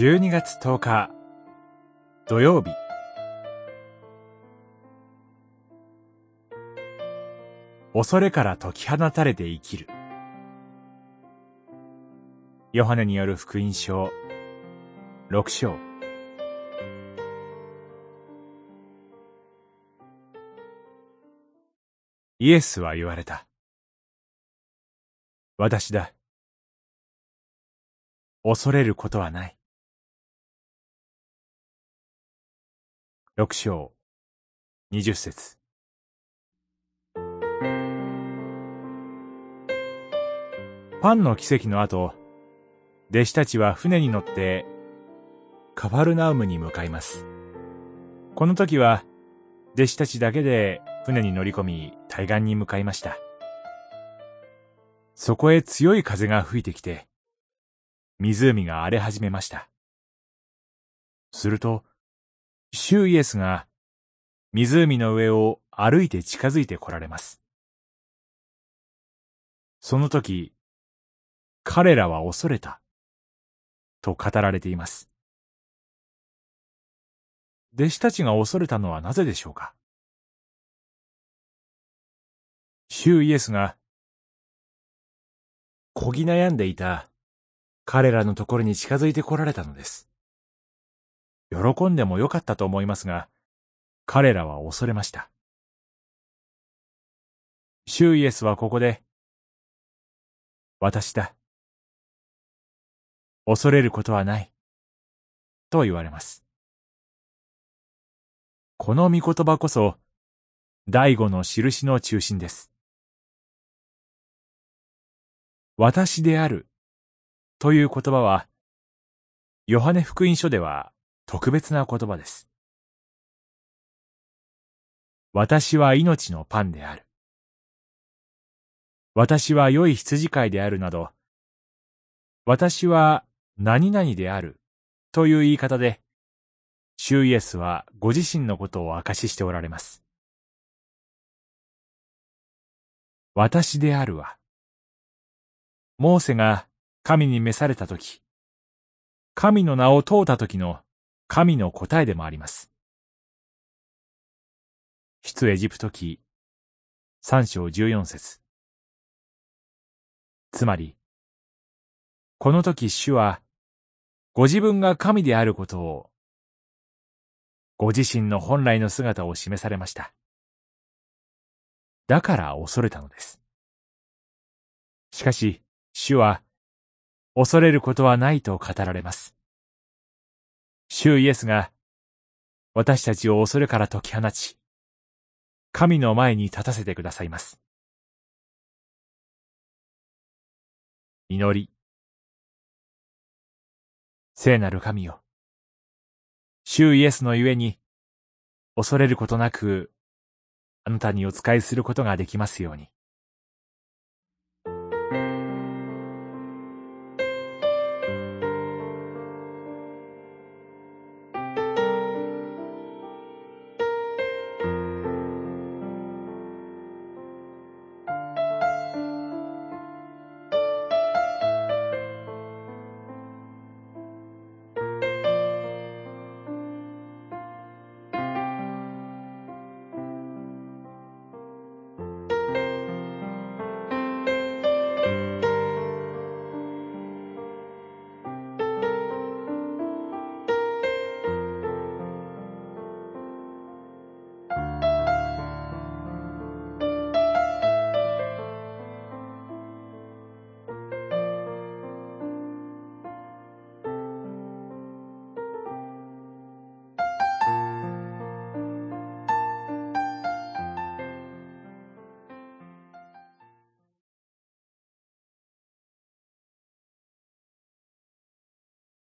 12月10日土曜日恐れから解き放たれて生きるヨハネによる福音書6章イエスは言われた。私だ。恐れることはない。六章、二十節。パンの奇跡の後、弟子たちは船に乗ってカファルナウムに向かいます。この時は弟子たちだけで船に乗り込み対岸に向かいました。そこへ強い風が吹いてきて、湖が荒れ始めました。すると、主イエスが湖の上を歩いて近づいて来られます。その時、彼らは恐れた、と語られています。弟子たちが恐れたのはなぜでしょうか？主イエスが、こぎ悩んでいた彼らのところに近づいて来られたのです。喜んでもよかったと思いますが、彼らは恐れました。主イエスはここで、私だ。恐れることはない。と言われます。この御言葉こそ、第五の印の中心です。私であるという言葉は、ヨハネ福音書では特別な言葉です。私は命のパンである。私は良い羊飼いであるなど、私は何々であるという言い方で、主イエスはご自身のことを証ししておられます。私であるは、モーセが神に召されたとき、神の名を問うたときの神の答えでもあります。出エジプト記三章十四節つまり、この時主は、ご自分が神であることを、ご自身の本来の姿を示されました。だから恐れたのです。しかし、主は、恐れることはないと語られます。主イエスが私たちを恐れから解き放ち、神の前に立たせてくださいます。祈り。聖なる神よ。主イエスのゆえに、恐れることなく、あなたにお仕えすることができますように。